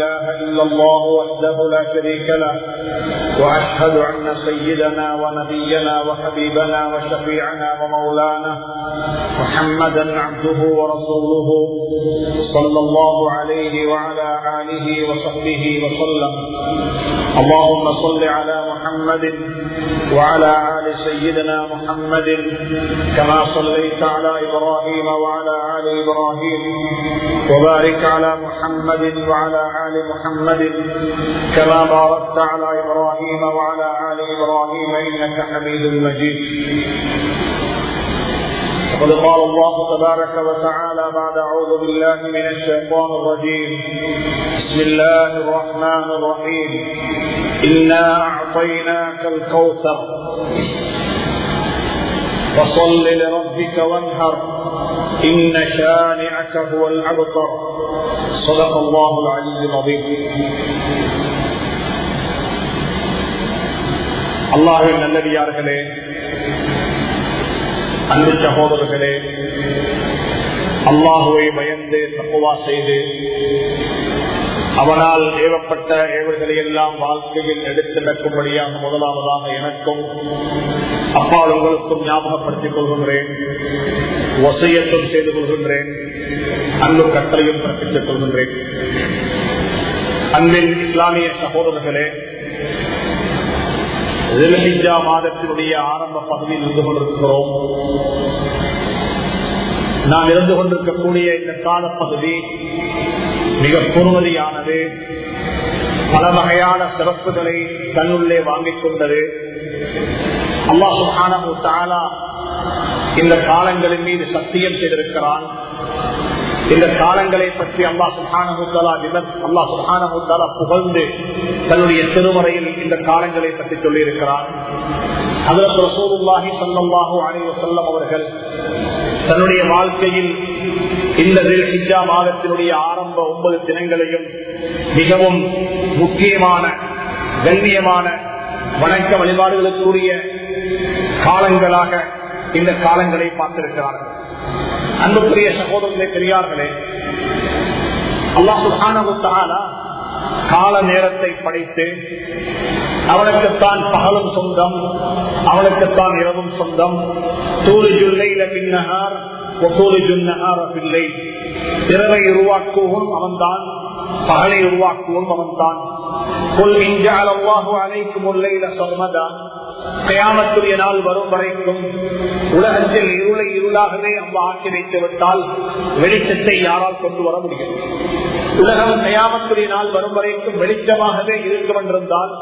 إله إلا الله وحده لا شريك له وأشهد أن سيدنا ونبينا وحبيبنا وشفيعنا ومولانا محمدا عبده ورسوله صلى الله عليه وعلى آله وصحبه وسلم. اللهم صل على محمد وعلى آل سيدنا محمد كما صليت على إبراهيم وعلى آل إبراهيم وبارك على محمد وعلى آل محمد كما باركت على إبراهيم وعلى آل إبراهيم إنك حميد مجيد. وقد قال الله تبارك وتعالى بعد أعوذ بالله من الشيطان الرجيم. بسم الله الرحمن الرحيم. إنا أعطيناك الكوثر. فصل لربك وانهر. إن شانعك هو الأبطر صدق الله العلي العظيم அல்லாஹின் நல்லடியார்களே அன்பு சகோதரர்களே அல்லாஹுவை பயந்து தப்புவா செய்து அவனால் ஏவப்பட்ட ஏவர்களை எல்லாம் வாழ்க்கையில் எடுத்து நடக்கும்படியாக முதலாவதாக எனக்கும் அப்பா உங்களுக்கும் ஞாபகப்படுத்திக் கொள்கின்றேன் ஒசையத்தும் செய்து கொள்கின்றேன். அன்பு கட்டளையும் பிறப்பித்துக் கொள்கின்றேன். அன்பின் இஸ்லாமிய சகோதரர்களே ரிலஹிஜா மாதத்தினுடைய ஆரம்ப பகுதியில் இருந்து கொண்டிருக்கிறோம். நாம் இருந்து கொண்டிருக்கக்கூடிய இந்த காலப்பகுதி மிக பொறுமதியானது. பல வகையான சிறப்புகளை தன்னுள்ளே வாங்கிக் கொண்டது. அல்லாஹு தாலா இந்த காலங்களின் மீது சத்தியம் செய்திருக்கிறான். இந்த காலங்களை பற்றி அல்லா சுஹானமுத்தாலா அல்லா சுஹானமுத்தாலா புகழ்ந்து தன்னுடைய திருமறையில் இந்த காலங்களை பற்றி சொல்லியிருக்கிறார் அதற்கு ரசூலுல்லாஹி சல்லாஹூ அணிவ செல்லம் அவர்கள் தன்னுடைய வாழ்க்கையில் இந்த ஹிஜா மாதத்தினுடைய ஆரம்ப ஒன்பது தினங்களையும் மிகவும் முக்கியமான கண்ணியமான வணக்க வழிபாடுகளுக்குரிய காலங்களாக இந்த காலங்களை பார்த்திருக்கிறார்கள். அன்புக்குரிய சகோதரர்களே பெரியார்களே அல்லாஹால கால நேரத்தை படைத்து அவனுக்குத்தான் பகலும் சொந்தம் அவனுக்குத்தான் இரவும் சொந்தம். தூரி ஜுல்லையில பின்னகார் பிள்ளை இரவை உருவாக்குவோம் அவன்தான். பகலை உருவாக்குவோம் அவன்தான். அனைக்கும் உள்ளையில சொன்னதான் கயாமத்துடைய நாள் வரும் வரைக்கும் உலகத்தில் இருளை இருளாகவே அம்மா ஆட்சி வைத்து விட்டால் வெளிச்சத்தை யாரால் கொண்டு வர முடியும்? உலகம் கயாமத்துடைய நாள் வரும் வரைக்கும் வெளிச்சமாகவே இருக்கும் என்றிருந்தால்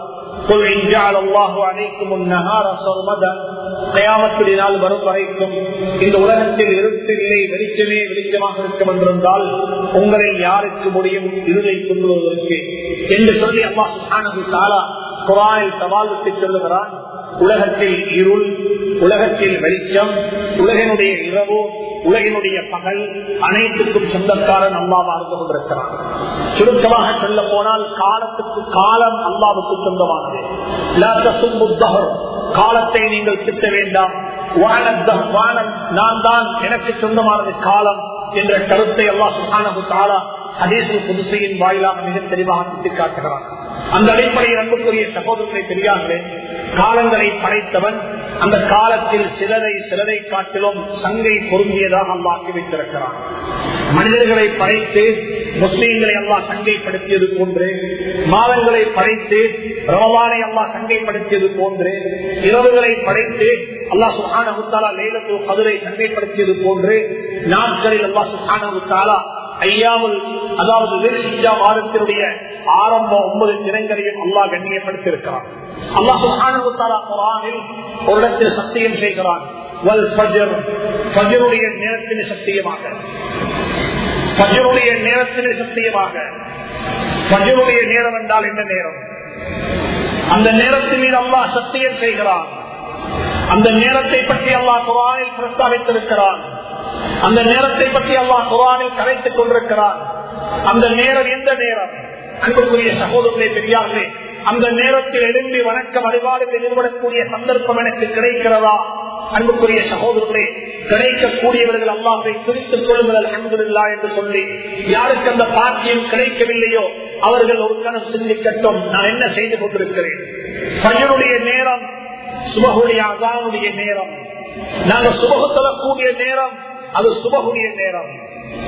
கயாமத்துடைய வரும் வரைக்கும் இந்த உலகத்தில் இருட்டில்லை வெளிச்சமே வெளிச்சமாக இருக்கும் என்றிருந்தால் உங்களை யாருக்கு முடியும்? இருளை கொண்டுவதற்கு என்று சொல்லி அம்மா சுகானது தாலா குரானில் சவால் விட்டு சொல்லுகிறான். உலகத்தில் இருள் உலகத்தில் வெளிச்சம் உலகினுடைய இரவு உலகினுடைய பகல் அனைத்துக்கும் சொந்தக்காரன் அல்லாவா இருந்து கொண்டிருக்கிறான் சுருக்கமாக சொல்ல போனால் காலத்துக்கு காலம் அல்லாவுக்கு சொந்தமானது. காலத்தை நீங்கள் திட்ட வேண்டாம். வானந்தம் வானம் நான் தான் எனக்கு சொந்தமானது காலம் என்ற கருத்தை அல்லா சுகானு காலா அதேசு புதுசையின் வாயிலாக மிக தெளிவாக சுட்டிக்காட்டுகிறான். அந்த அடிப்படையில் அன்புக்குரிய சகோதரத்தை தெரியாமலே காலங்களை படைத்தவன் அந்த காலத்தில் சிலரை சிலரை காட்டிலும் சங்கை பொருந்தியதாக அல்லாக்கி வைத்திருக்கிறான் மனிதர்களை படைத்து முஸ்லீம்களை அல்லா சங்கைப்படுத்தியது போன்று மாதங்களை படைத்து ரமவானை அல்லா சங்கைப்படுத்தியது போன்று இரவுகளை படைத்து அல்லா சுஹான முத்தாலா லேலத்து கதிரை சங்கைப்படுத்தியது போன்று நாட்களில் அல்லா சுஹான முத்தாலா ஐயாவில் அதாவது வாரத்தினுடைய ஆரம்ப ஒன்பது தினங்களையும் அல்லா கண்ணியப்படுத்தியிருக்கிறான். அல்லா குரானில் ஒரு இடத்தில் சத்தியம் செய்கிறான். நேரத்தின் சத்தியமாக. பஜருடைய நேரத்திலே சத்தியமாக. பஜருடைய நேரம் என்றால் என்ன நேரம்? அந்த நேரத்தின் மீது அல்லாஹ் சத்தியம் செய்கிறான். அந்த நேரத்தை பற்றி அல்லாஹ் குரானில் பிரஸ்தாபித்திருக்கிறான் அந்த நேரத்தை பற்றி அல்லாஹ் குரானில் கரைத்துக் கொண்டிருக்கிறார். அந்த நேரம் எந்த நேரம்? அன்புக்குரிய சகோதரர்களே பெரியார்களே அந்த நேரத்தில் எழும்பி வணக்க வழிபாடுகள் நிறுவனக்கூடிய சந்தர்ப்பம் எனக்கு கிடைக்கிறதா? அன்புக்குரிய சகோதரர்களே கிடைக்கக்கூடியவர்கள் அல்லாஹை குறித்துக் கொள்ளுங்கள் அன்புல்லா என்று சொல்லி. யாருக்கு அந்த பாக்கியம் கிடைக்கவில்லையோ அவர்கள் ஒரு கணம் சிந்திக்கட்டும். நான் என்ன செய்து கொண்டிருக்கிறேன்? பையனுடைய நேரம் சுபகுடைய அதானுடைய நேரம். நாங்கள் சுபகு தொழக்கூடிய நேரம் அது சுபகுடைய நேரம்.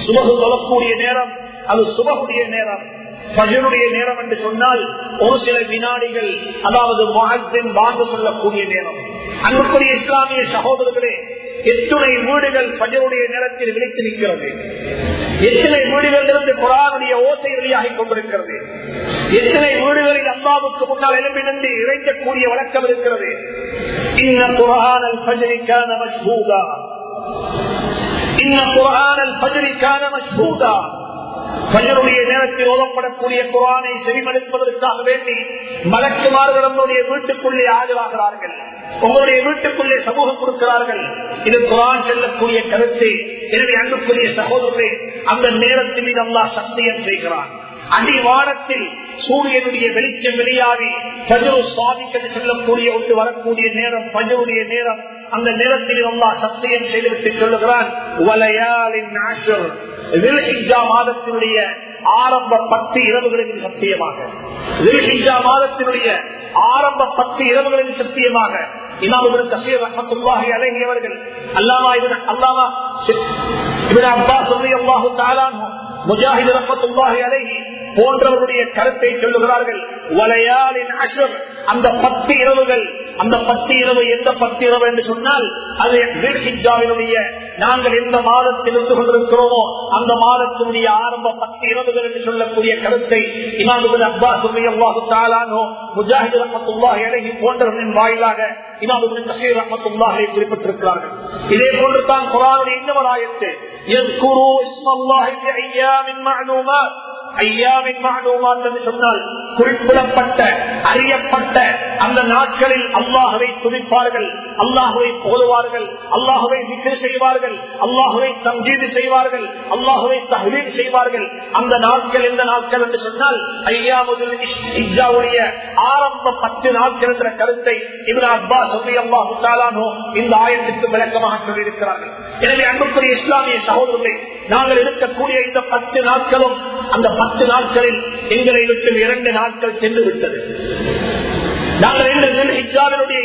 சுபகு தொழக்கூடிய நேரம் அது சுபகுடைய நேரம். பஜனுடைய நேரம் என்று சொன்னால் ஒரு சில வினாடிகள் அதாவது மகத்தின் வாங்க சொல்லக்கூடிய நேரம். அன்புக்குரிய இஸ்லாமிய சகோதரர்களே எத்துணை வீடுகள் பஜனுடைய நேரத்தில் விழித்து நிற்கிறது? எத்தனை வீடுகளிலிருந்து குரானுடைய ஓசை வெளியாகிக் கொண்டிருக்கிறது? எத்தனை வீடுகளில் அம்மாவுக்கு முன்னால் எழுப்பி நின்று இறைக்கக்கூடிய வழக்கம் இருக்கிறது? இந்த குரானல் பஜரிக்கான மஷ்பூதா பஜருடைய நேரத்தில் ஓதப்படக்கூடிய குரானை செவிமளிப்பதற்காக வேண்டி மலக்குமார்கள் நம்முடைய வீட்டுக்குள்ளே ஆஜராகிறார்கள். உங்களுடைய வீட்டுக்குள்ளே சமூகம் கொடுக்கிறார்கள். இது குரான் செல்லக்கூடிய கருத்து. எனவே அன்புக்குரிய சகோதரரே அந்த நேரத்தில் மீது அல்லா சத்தியம் செய்கிறான். அடிவானத்தில் சூரியனுடைய வெளிச்சம் வெளியாகி பஜரு சுவாமிக்கு செல்லக்கூடிய ஒன்று வரக்கூடிய நேரம் பஜருடைய நேரம். அந்த நேரத்தில் அல்லா சத்தியம் செய்துவிட்டு சொல்லுகிறான் வலையாளின் மாதத்தினுடைய ஆரம்ப பத்து இரவுகளின் சத்தியமாக. மாதத்தினுடைய ஆரம்ப பத்து இரவுகளின் சத்தியமாக. இமாமுடன் கசீர் ரஹமத்துல்லாஹி அழகி அல்லாமா இவன் அல்லாமா இவன் அப்பா சொல்லி அல்லாஹு தாலானோ முஜாஹித் ரஹத்துல்லாஹி அழகி போன்றவருடைய கருத்தை சொல்லுகிறார்கள். வளையாளின் அந்த பத்து இரவுகள் அந்த பத்து இரவு எந்த பத்து இரவு என்று சொன்னால் அது நாங்கள் எந்த மாதத்தில் இருந்து கொண்டிருக்கிறோமோ அந்த மாதத்தினுடைய ஆரம்ப பத்து இரவுகள் என்று சொல்லக்கூடிய கருத்தை இமாமுதன் அப்பாஸ் முஜாஹித் ரஹமத்துல்லாஹி அலஹி போன்றவர்களின் வாயிலாக இமாமுதன் கசீர் ரஹமத்துல்லாஹை குறிப்பிட்டிருக்கிறார்கள். இதே போன்று தான் குரானுடைய இன்னொரு ஆயத்து ஐயாவின் மாணவமாத் என்று சொன்னால் குறிப்பிடப்பட்ட அறியப்பட்ட அந்த நாட்களில் அல்லாஹுவை துதிப்பார்கள் அல்லாஹுவை போடுவார்கள் அல்லாஹுவை விக்ரி செய்வார்கள் அல்லாஹுவை தங்கீது செய்வார்கள் அல்லாஹுவை தகுதீர் செய்வார்கள். அந்த நாட்கள் எந்த நாட்கள் என்று சொன்னால் ஐயா முதல் இஜாவுடைய ஆரம்ப பத்து நாட்கள் என்ற கருத்தை இவர் அப்பா சொல்லி அம்மா தாலானோ இந்த ஆயத்துக்கு விளக்கமாக சொல்லியிருக்கிறார்கள். எனவே அன்புக்குரிய இஸ்லாமிய சகோதரர்களை நாங்கள் இருக்கக்கூடிய இந்த பத்து நாட்களும் அந்த பத்து நாட்களில் எங்களை விட்டு இரண்டு நாட்கள் சென்று விட்டது. நாங்கள் இந்த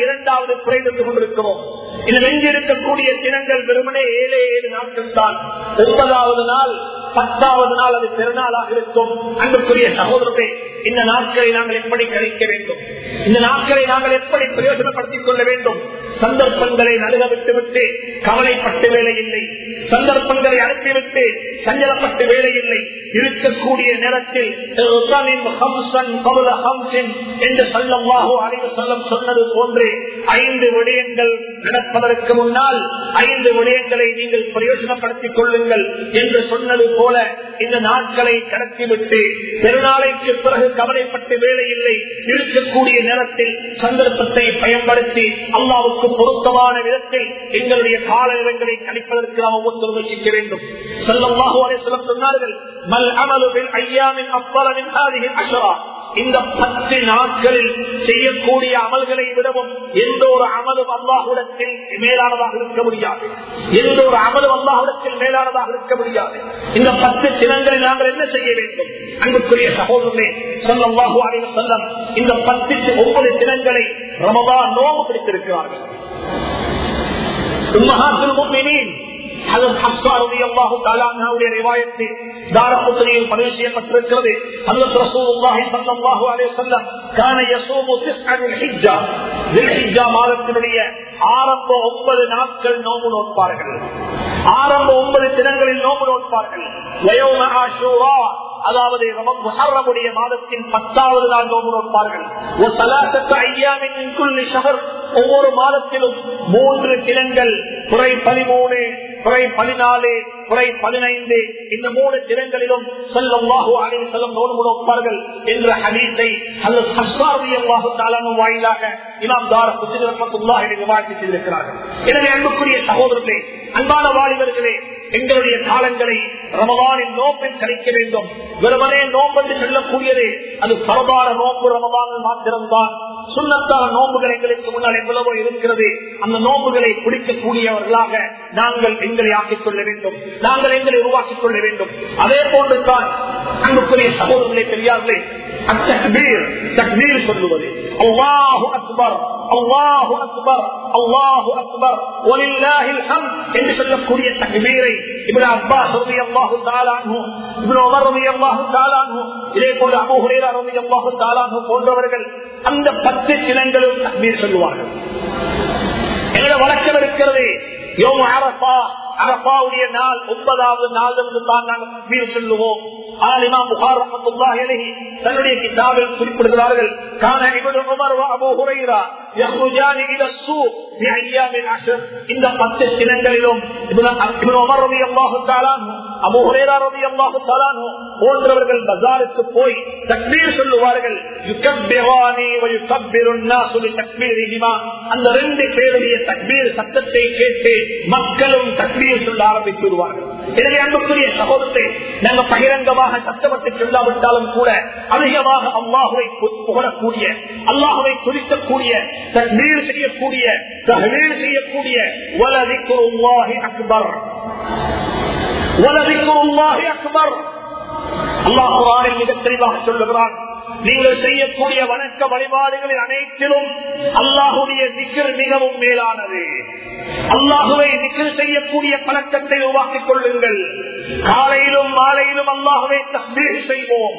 இரண்டாவது குறைந்து கொண்டிருக்கிறோம். இது வெஞ்சிருக்கக்கூடிய தினங்கள் வெறுமனே ஏழே ஏழு நாட்கள் தான். ஒன்பதாவது நாள் பத்தாவது நாள் அது பெருநாளாக இருக்கும். அன்புக்குரிய சகோதரத்தை இந்த நாட்களை நாங்கள் எப்படி கழிக்க வேண்டும்? இந்த நாட்களை நாங்கள் எப்படி பிரயோஜனப்படுத்திக் கொள்ள வேண்டும்? சந்தர்ப்பங்களை நடுக விட்டுவிட்டு கவலைப்பட்டு வேலை இல்லை. சந்தர்ப்பங்களை அனுப்பிவிட்டு சஞ்சலப்பட்டு வேலை இல்லை. இருக்கக்கூடிய நேரத்தில் என்று சொல்லவாகோ அறிவு சொல்லம் சொன்னது போன்றே ஐந்து விடயங்கள் நடப்பதற்கு முன்னால் ஐந்து விடயங்களை நீங்கள் பிரயோஜனப்படுத்திக் கொள்ளுங்கள் என்று சொன்னது போல இந்த நாட்களை கடத்திவிட்டு பெருநாளைக்கு பிறகு கவலைப்பட்டு வேலை இல்லை இருக்கக்கூடிய நேரத்தில் சந்தர்ப்பத்தை பயன்படுத்தி அல்லாவுக்கு பொருத்தமான விதத்தில் எங்களுடைய கால நிலங்களை கணிப்பதற்கு நாம் ஒவ்வொருத்தர் முயற்சிக்க வேண்டும். சொல்லமாக சொன்னார்கள் மல் அமலுவில் ஐயாமின் அப்பளவின் அஷரா. இந்த பத்து நாட்களில் செய்யக்கூடிய அமல்களை விடவும் எந்த ஒரு அமலும் அல்லாஹுடத்தில் மேலானதாக இருக்க முடியாது. எந்த ஒரு அமலும் அல்லாஹுடத்தில் மேலானதாக இருக்க முடியாது. இந்த பத்து தினங்களில் நாங்கள் என்ன செய்ய வேண்டும்? அன்புக்குரிய சகோதரர்களே சொல்லல்லாஹு அலைவ சொல்லம் இந்த பத்து ஒவ்வொரு தினங்களை ரமதா நோவு பிடித்திருக்கிறார்கள். பதிவு செய்யப்பட்டிருக்கிறது. மாதத்தினுடைய ஆரம்ப ஒன்பது நாட்கள் நோம்பு நோட்பார்கள் ஆரம்ப ஒன்பது தினங்களில் நோம்பு நோட்பார்கள் அதாவது முஹர்ரமுடைய மாதத்தின் பத்தாவது நாள் நோம்பு நோட்பார்கள் ஒவ்வொரு மாதத்திலும் மூன்று தினங்கள் குறை பதிமூணு குறை பதினாலு குறை பதினைந்து இந்த மூணு தினங்களிலும் செல்லவாகு அணிவு செல்லும் நோடு என்ற ஹதீஸை அல்லது ஹஸ்வாரியாகு தாளானும் வாயிலாக இமாம் தார புத்திரத்துள்ளாக விவாதித்து செய்திருக்கிறார்கள். எனவே அன்புக்குரிய சகோதரர்களே அன்பான வாலிபர்களே எங்களுடைய காலங்களை ரமதானின் நோம்பில் கழிக்க வேண்டும். வெறுமனே நோம்பென்று செல்லக்கூடியது அது பரவான நோம்பு ரமதானில் மாத்திரம்தான். சுண்ணத்தான நோம்புகள் எங்களுக்கு முன்னால் எவ்வளவோ இருக்கிறது. அந்த நோம்புகளை குடிக்கக்கூடியவர்களாக நாங்கள் எங்களை ஆக்கிக் கொள்ள வேண்டும். நாங்கள் எங்களை உருவாக்கிக் கொள்ள வேண்டும். அதே போன்று தான் அன்புக்குரிய சகோதரர்களே பெரியார்களே அத்தக்பீர் தக்பீர் சொல்லுவது. அல்லாஹு அக்பர் அல்லாஹு அக்பர் அல்லாஹு அக்பர். ஒலில்லாஹில் ஹம் என்று சொல்லக்கூடிய தக்பீரை இப்னு உமர் இதே போல போன்றவர்கள் அந்த பத்து தினங்களும் தக்பீர் சொல்லுவார்கள் எங்களோட வழக்கம் இருக்கிறது யோம் அரபா நாள் ஒன்பதாவது நாள் என்று தான் நாங்கள் தக்பீர் சொல்லுவோம் குறிப்பிடுகிறார்கள் கான போன்றவர்கள் பஜாருக்கு போய் தக்பீர் சொல்லுவார்கள் யுகப்பிரானி வ யுகப்பிரு الناس அந்த ரெண்டு பேருடைய தக்பீர் சத்தத்தை கேட்டு மக்களும் தக்பீர் சொல்ல ஆரம்பித்து விடுவார்கள். எனவே அன்புக்குரிய சகோதரத்தை நாங்கள் பகிரங்கமாக அதிகமாக கஷ்டப்பட்டு சொல்லாவிட்டாலும் கூட அதிகமாக அல்லாஹுவை புகழக்கூடிய அல்லாஹுவை குறிக்கக்கூடிய தண்ணீர் செய்யக்கூடிய தகவீர் செய்யக்கூடிய வலதிக்குருவாகி அக்பர் வலதிக்குருவாகி அக்பர் அல்லாஹ் மிக தெளிவாக சொல்லுகிறான் நீங்கள் செய்யக்கூடிய வணக்க வழிபாடுகளில் அனைத்திலும் அல்லாஹுடைய திக்கர் மிகவும் மேலானது. அல்லாஹுவை திக்கர் செய்யக்கூடிய பழக்கத்தை உருவாக்கிக் கொள்ளுங்கள். காலையிலும் மாலையிலும் அல்லாஹுவை தஸ்மீர் செய்வோம்.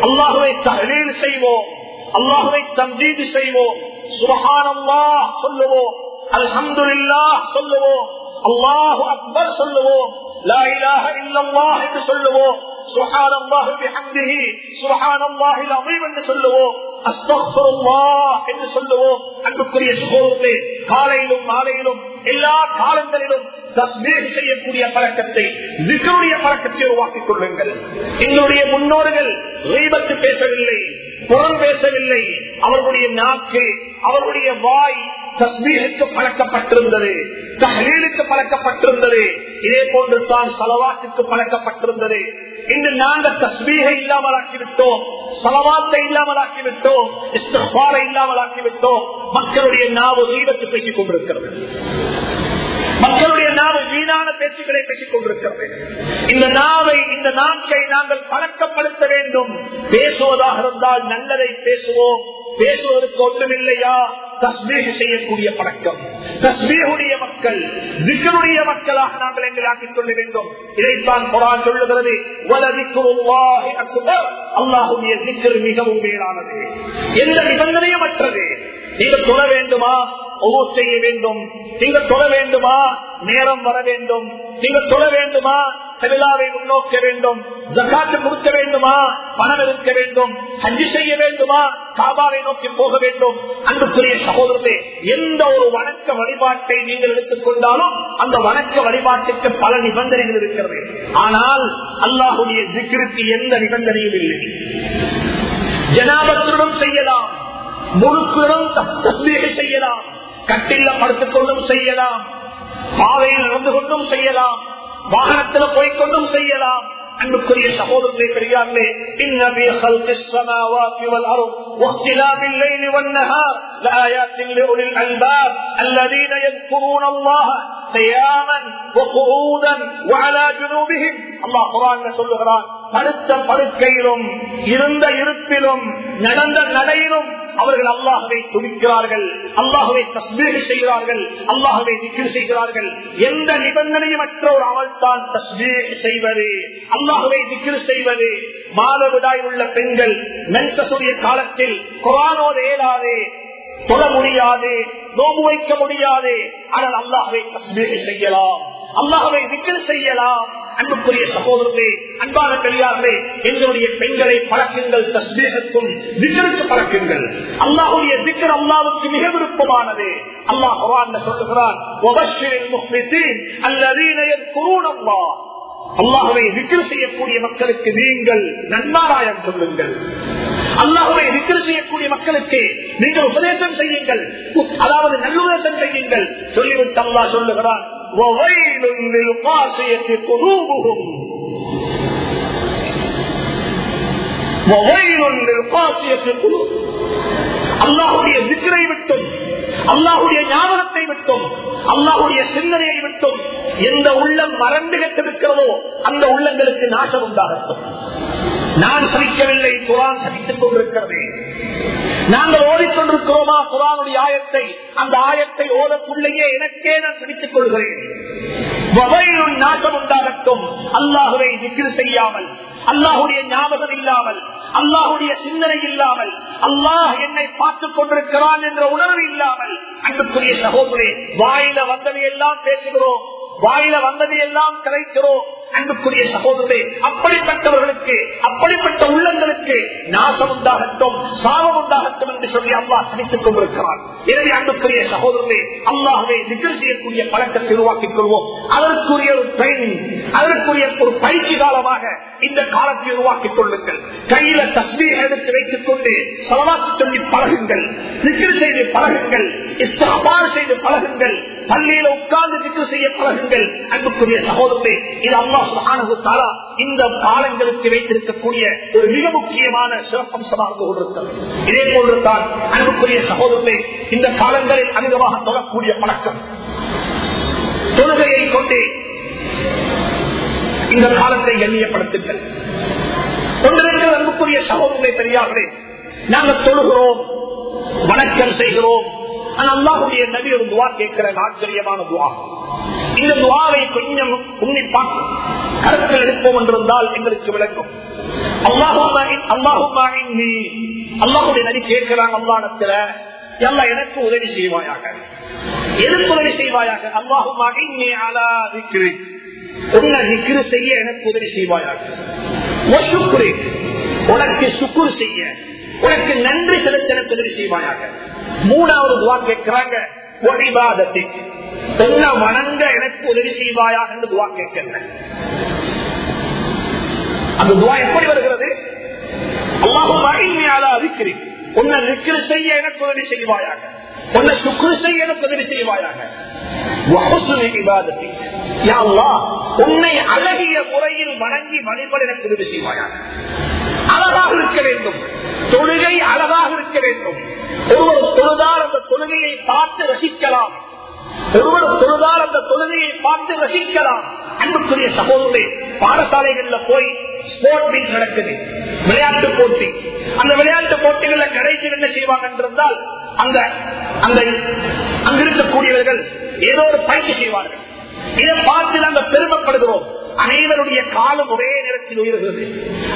அல்லாஹுவை தகவல் செய்வோம். அல்லாஹுவை தம்ஜீது செய்வோம். சுபகானம்மா சொல்லுவோம். அல்ஹம்துலில்லா சொல்லுவோம். அல்லாஹு அக்பர் சொல்லுவோம். லா இலாஹ இல்லல்லாஹ் என்று சொல்லுவோம். சுபஹான் அல்லாஹு பிஹம்திஹி சுபஹான் அல்லாஹில் அஸீம் என்று சொல்லுவோம். அஸ்தக்ஃபிருல்லாஹ் என்று சொல்லுவோம். அன்புக்குரிய சகோதரர்களே காலையிலும் மாலையிலும் எல்லா காலங்களிலும் தஸ்மீர் செய்யக்கூடிய பழக்கத்தை திக்ருடைய பழக்கத்தை உருவாக்கிக் கொள்ளுங்கள். எங்களுடைய முன்னோர்கள் ரீபத்து பேசவில்லை புறம் பேசவில்லை. அவர்களுடைய நாக்கு அவர்களுடைய வாய் தஸ்மீருக்கு பழக்கப்பட்டிருந்தது தஹலீலுக்கு பழக்கப்பட்டிருந்தது. இதே போன்று தான் சலவாத்துக்கு பழக்கப்பட்டிருந்தது. இன்று நாங்கள் தஸ்மீகை இல்லாமல் ஆக்கிவிட்டோம் சலவாத்தை இல்லாமல் ஆக்கிவிட்டோம் இஸ்தாரை இல்லாமல் ஆக்கிவிட்டோம் மக்களுடைய நாவு வீடத்து பேசிக் கொண்டிருக்கிறது. மக்களுடைய நாவு வீணான பேச்சுக்களை பேசிக் கொண்டிருக்கிறது. இந்த நாவை இந்த நாட்கை நாங்கள் பழக்கப்படுத்த வேண்டும். பேசுவதாக இருந்தால் நல்லதை பேசுவோம். பேசுவதற்கு ஒன்றுமில்லையா தஸ்மீக செய்யக்கூடிய பழக்கம். தஸ்மீகுடைய மக்கள் திக்கருடைய மக்களாக நாங்கள் எங்களை ஆக்கிக் கொள்ள வேண்டும். இதைத்தான் குரான் சொல்லுகிறது அல்லாஹுடைய திக்கர் மிகவும் மேலானது. எந்த நிபந்தனையும் அற்றது. நீங்கள் சொல்ல வேண்டுமா? ஒவ்வொரு செய்ய வேண்டும். நீங்கள் தொழ வேண்டுமா? நேரம் வர வேண்டும். நீங்கள் தொழ வேண்டுமா? செல்லாவை முன்னோக்க வேண்டும். ஜக்காத்து கொடுக்க வேண்டுமா? பணம் இருக்க வேண்டும். ஹஜ்ஜி செய்ய வேண்டுமா? காபாவை நோக்கி போக வேண்டும். அன்புக்குரிய சகோதரர்களே எந்த ஒரு வணக்க வழிபாட்டை நீங்கள் எடுத்துக் கொண்டாலும் அந்த வணக்க வழிபாட்டுக்கு பல நிபந்தனைகள் இருக்கிறது. ஆனால் அல்லாஹுடைய சிக்கிருக்கு எந்த நிபந்தனையும் இல்லை. ஜனாபத்துடன் செய்யலாம். முழுக்குடன் தஸ்மீக செய்யலாம் கட்டில படுத்துக் கொண்டும் செய்யலாம் பாதையில் நடந்து கொண்டும் செய்யலாம் வாகனத்தில் போய்கொண்டும் செய்யலாம் அன்புக்குரிய சகோதரத்தை பெரியார்களே இன்னமே خلق السماوات والارض واختلاف الليل والنهار لآيات لأولي الألباب الذين يذكرون الله قياما وقعودا وعلى جنوبهم الله قرآن சொல்லுகிறான் படுத்த படுக்கையிலும் இருந்த இருப்பிலும் நடந்த நடையிலும் அவர்கள் அல்லாஹுவை துணிக்கிறார்கள். அல்லாஹுவை தஸ்மீக செய்கிறார்கள். அல்லாஹுவை திக்கில் செய்கிறார்கள். எந்த நிபந்தனையும் மற்ற ஒரு அமல் தான் தஸ்மீக செய்வது. அல்லாஹுவை திக்கில் செய்வது. மாதவிடாய் உள்ள பெண்கள் மென்சசுடைய காலத்தில் குரானோடு ஏலாது தொட முடியாது நோம்பு வைக்க முடியாது. ஆனால் அல்லாஹுவை தஸ்மீக செய்யலாம். அல்லாஹுவை திக்கில் செய்யலாம். அன்புக்குரிய சகோதரர்களே அன்பான பெரியார்களே எங்களுடைய பெண்களை பழக்குங்கள் தஸ்மீகத்தும் திக்கருக்கு பழக்குங்கள். அல்லாஹுடைய திக்கர் அல்லாவுக்கு மிக விருப்பமானது. அல்லாஹ் குரான் சொல்லுகிறான் அல்லாஹுவை விக்கிர செய்யக்கூடிய மக்களுக்கு நீங்கள் நன்மாராயம் சொல்லுங்கள். அல்லாஹுவை விக்கிர செய்யக்கூடிய மக்களுக்கு நீங்கள் உபதேசம் செய்யுங்கள். அதாவது நல்லுபதேசம் செய்யுங்கள். சொல்லிவிட்டு அல்லாஹ் சொல்லுகிறான் அல்லாஹுடைய விக்கிரை விட்டும் அல்லாஹுடைய ஞாபகத்தை விட்டும் அல்லாஹுடைய சிந்தனையை விட்டும் எந்த உள்ளம் மறந்து கட்டிருக்கிறதோ அந்த உள்ளங்களுக்கு நாசம் உண்டாகட்டும். நான் சகிக்கவில்லை குரான் சகித்துக் கொண்டிருக்கிறது. நாங்கள் ஓடிக்கொண்டிருக்கிறோமா குரானுடைய ஆயத்தை? அந்த ஆயத்தை ஓதக்குள்ளேயே எனக்கே நான் சிரித்துக் கொள்கிறேன். நாசம் உண்டாகட்டும். அல்லாஹுவை விக்கிர செய்யாமல் அல்லாஹுடைய ஞாபகம் இல்லாமல் அல்லாஹுடைய சிந்தனை இல்லாமல் அல்லாஹ் என்னை பார்த்துக் கொண்டிருக்கிறான் என்ற உணர்வு இல்லாமல் அன்புக்குரிய சகோதரே வாயில வந்ததை எல்லாம் பேசுகிறோம் வாயில வந்ததை எல்லாம் கலைக்கிறோம் அன்புக்குரிய சகோதரே அப்படிப்பட்டவர்களுக்கு அப்படிப்பட்ட உள்ளங்களுக்கு நாசம் உண்டாகட்டும் சாபம் உண்டாகட்டும் என்று சொல்லி அல்லாஹ் சிரித்துக் கொண்டிருக்கிறார். எனவே அன்புக்குரிய சகோதரர்களே அல்லாஹவே நிகழ் செய்யக்கூடிய பழக்கத்தை உருவாக்கிக் கொள்வோம். அதற்குரிய ஒரு ட்ரைனிங் அதற்குரிய ஒரு பயிற்சி காலமாக இந்த காலத்தை உருவாக்கிக் கொள்ளுங்கள். கையில தஸ்மீர் எடுத்து வைத்துக் கொண்டு சலவாத்து சொல்லி பழகுங்கள். நிகழ் செய்து பழகுங்கள். இஸ்தாபார் செய்து பழகுங்கள். பள்ளியில உட்கார்ந்து நிகழ் செய்ய பழகுங்கள். அன்புக்குரிய சகோதரர்களே இது அல்லா சுகானுத்தாலா இந்த காலங்களுக்கு வைத்திருக்கக்கூடிய ஒரு மிக முக்கியமான சிறப்பம்சமாக கொண்டிருக்கிறது. இதே போன்றுதான் அன்புக்குரிய சகோதரர்களே இந்த காலங்களில் அதிகமாக தொடரக்கூடிய பழக்கம் தொழுகையை கொண்டே இந்த காலத்தை கண்ணியப்படுத்துங்கள். ஒன்றிற்கு அன்புக்குரிய சகோதரர்களை தெரியாதே நாங்கள் தொழுகிறோம் வணக்கம் செய்கிறோம். அல்லாஹுடைய நபி ஒரு துவா கேட்கிற ஆச்சரியமான துவா. இந்த துவாவை கொஞ்சம் உன்னிப்பா கருத்தில் எடுப்போம் என்றிருந்தால் எங்களுக்கு விளக்கும் அல்லாஹுடைய நபி கேட்கிறாங்க அல்லாடத்துல எல்லாம் எனக்கு உதவி செய்வாயாக. எதற்கு உதவி செய்வாயாக? அல்லாஹுமாக உன்னை நிக்கிரு செய்ய எனக்கு உதவி செய்வாயாக. உனக்கு சுக்குரு செய்ய உனக்கு நன்றி செலுத்த எனக்கு உதவி செய்வாயாக. மூணாவது துவா கேட்கிறாங்க என்ன வணங்க எனக்கு உதவி செய்வாயா என்று துவா கேட்கிறேன் அந்த துவா எப்படி வருகிறது? அல்லாஹும் அறிக்கிறேன் உன்னை நிக்கிற செய்ய எனக்கு உதவி செய்வாயாக. உன்னை சுக்குரு செய்ய எனக்கு உதவி செய்வாயாக. உன்னை அழகிய முறையில் வணங்கி வழிபட எனக்கு உதவி செய்வாயாக அழகாக இருக்க வேண்டும். தொழுகை அழகாக இருக்க வேண்டும். ஒருவர் தொழுதால் அந்த தொழுகையை பார்த்து ரசிக்கலாம். ஒருவர் தொழுதால் அந்த தொழுகையை பார்த்து ரசிக்கலாம். அன்புக்குரிய சகோதரே பாடசாலைகள்ல போய் ஸ்போர்ட் மீட் நடக்குது. விளையாட்டு போட்டி. அந்த விளையாட்டு போட்டிகள்ல கடைசியில் என்ன செய்வாங்க என்றால் அந்த அந்த அங்கிருக்கக்கூடியவர்கள் ஏதோ ஒரு பயிற்சி செய்வார்கள். இதை பார்த்து நாங்கள் பெருமைப்படுகிறோம். அனைவருடைய காலம் ஒரே நேரத்தில் உயர்கிறது.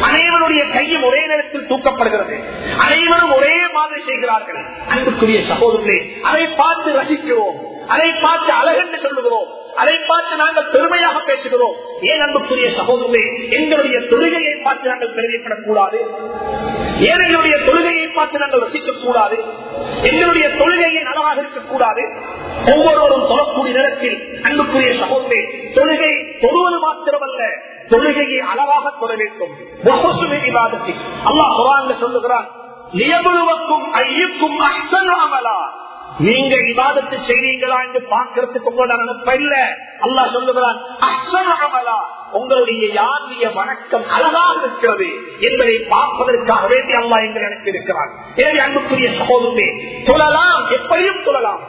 அனைவருடைய கையும் ஒரே நேரத்தில் தூக்கப்படுகிறது. அனைவரும் ஒரே மாதிரி செய்கிறார்கள். அன்புக்குரிய சகோதரர்களே அதை பார்த்து ரசிக்கிறோம். அதை பார்த்து அழகென்று சொல்லுகிறோம். அதை பார்த்து நாங்கள் பெருமையாக பேசுகிறோம். ஏன் அன்புக்குரிய சகோதரர்களே எங்களுடைய தொழுகையை பார்த்து நாங்கள் பெருமைப்படக்கூடாது? ஏழைகளுடைய தொழுகையை பார்த்து நாங்கள் ரசிக்க கூடாது? எங்களுடைய தொழுகையை நலமாக இருக்கக்கூடாது ஒவ்வொருவரும் தொழக்கூடிய நேரத்தில் அன்புக்குரிய சகோதரே தொழுகை தொழுவது மாத்திரமல்ல தொழுகையை அளவாக தொழ வேண்டும். அல்லாஹ் குரான் சொல்லுகிறான் நியமுழுவக்கும் ஐயுக்கும் அமலா. நீங்க விவாதத்தை செய்றீங்களா என்று பார்க்கறதுக்கு உங்களோட இல்ல. அல்லா சொல்லுகிறான் அசனாமலா உங்களுடைய யாருடைய வணக்கம் அழகாக இருக்கிறது என்பதை பார்ப்பதற்காக வேண்டி அல்லா என்று எனக்கு இருக்கிறார் எனவே அன்புக்குரிய சகோதரே சொல்லலாம் எப்படியும் சொல்லலாம்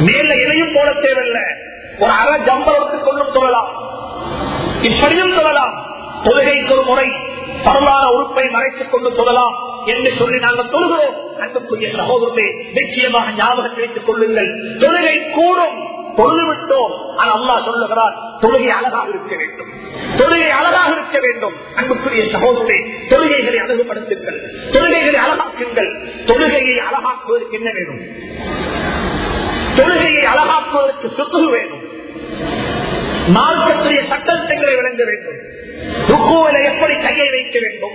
மேல எதையும் போட தேவையில்லை. ஒரு அரை ஜம்பளத்துக் கொண்டும் சொல்லலாம் இப்படியும் சொல்லலாம் தொழுகைக்கு ஒரு முறை பரவான உறுப்பை மறைத்துக் கொண்டு சொல்லலாம் என்று சொல்லி நாங்கள் தொழுகிறோம். அன்புக்குரிய சகோதரத்தை நிச்சயமாக ஞாபகத்தை வைத்துக் கொள்ளுங்கள். தொழுகை கூடும் தொழுது விட்டோம். ஆனால் அல்லா சொல்லுகிறார் தொழுகை அழகாக இருக்க வேண்டும். தொழுகை அழகாக இருக்க வேண்டும். அன்புக்குரிய சகோதரத்தை தொழுகைகளை அழகுபடுத்துங்கள். தொழுகைகளை அழகாக்குங்கள். தொழுகையை அழகாக்குவதற்கு என்ன வேணும்? தொழுகையை அழகாக்குவதற்கு சுத்து வேண்டும் மார்க்கத்துடைய சட்டத்திட்டங்களை விளங்க வேண்டும். ருக்குவில எப்படி கையை வைக்க வேண்டும்?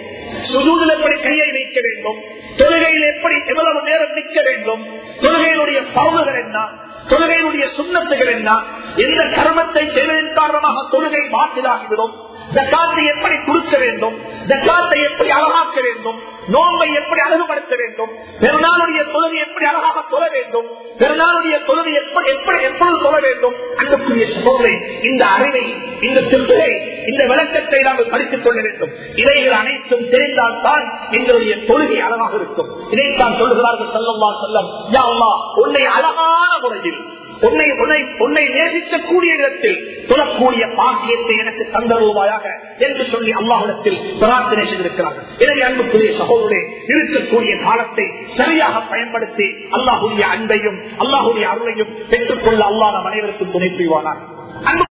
சுதூதில் எப்படி கையை வைக்க வேண்டும்? தொழுகையில் எப்படி எவ்வளவு நேரம் நிற்க வேண்டும்? தொழுகையினுடைய பருவுகள் என்ன? தொழுகையினுடைய சுண்ணத்துகள் என்ன? எந்த கர்மத்தை செய்வதன் காரணமாக தொழுகை மாற்றிலாகிவிடும் ஜக்காத்தை எப்படி கொடுக்க வேண்டும்? ஜக்காத்தை எப்படி அழகாக்க வேண்டும்? நோன்பை எப்படி அழகுபடுத்த வேண்டும்? பெருநாளுடைய தொழுகை எப்படி அழகாக தொழ வேண்டும்? பெருநாளுடைய தொழுகை எப்படி எப்படி எப்பொழுது தொழ வேண்டும்? அன்புக்குரிய சகோதரை இந்த அறிவை இந்த சிந்தனை இந்த விளக்கத்தை நாங்கள் படித்துக் கொள்ள வேண்டும். இவைகள் அனைத்தும் தெரிந்தால் தான் எங்களுடைய தொழுகை அழகாக இருக்கும். இதைத்தான் சொல்லுகிறார்கள் செல்லம்மா செல்லம் யா உன்னை அழகான முறையில் உன்னை உன்னை உன்னை நேசிக்கக்கூடிய இடத்தில் தொழக்கூடிய பாக்கியத்தை எனக்கு தந்தருவாயாக என்று சொல்லி அல்லாஹிடத்தில் பிரார்த்தனை செய்திருக்கிறார்கள். எனவே அன்புக்குரிய சகோதரே இருக்கக்கூடிய காலத்தை சரியாக பயன்படுத்தி அல்லாஹுடைய அன்பையும் அல்லாஹுடைய அருளையும் பெற்றுக்கொள்ள அல்லாத அனைவருக்கும் துணை புரிவானார்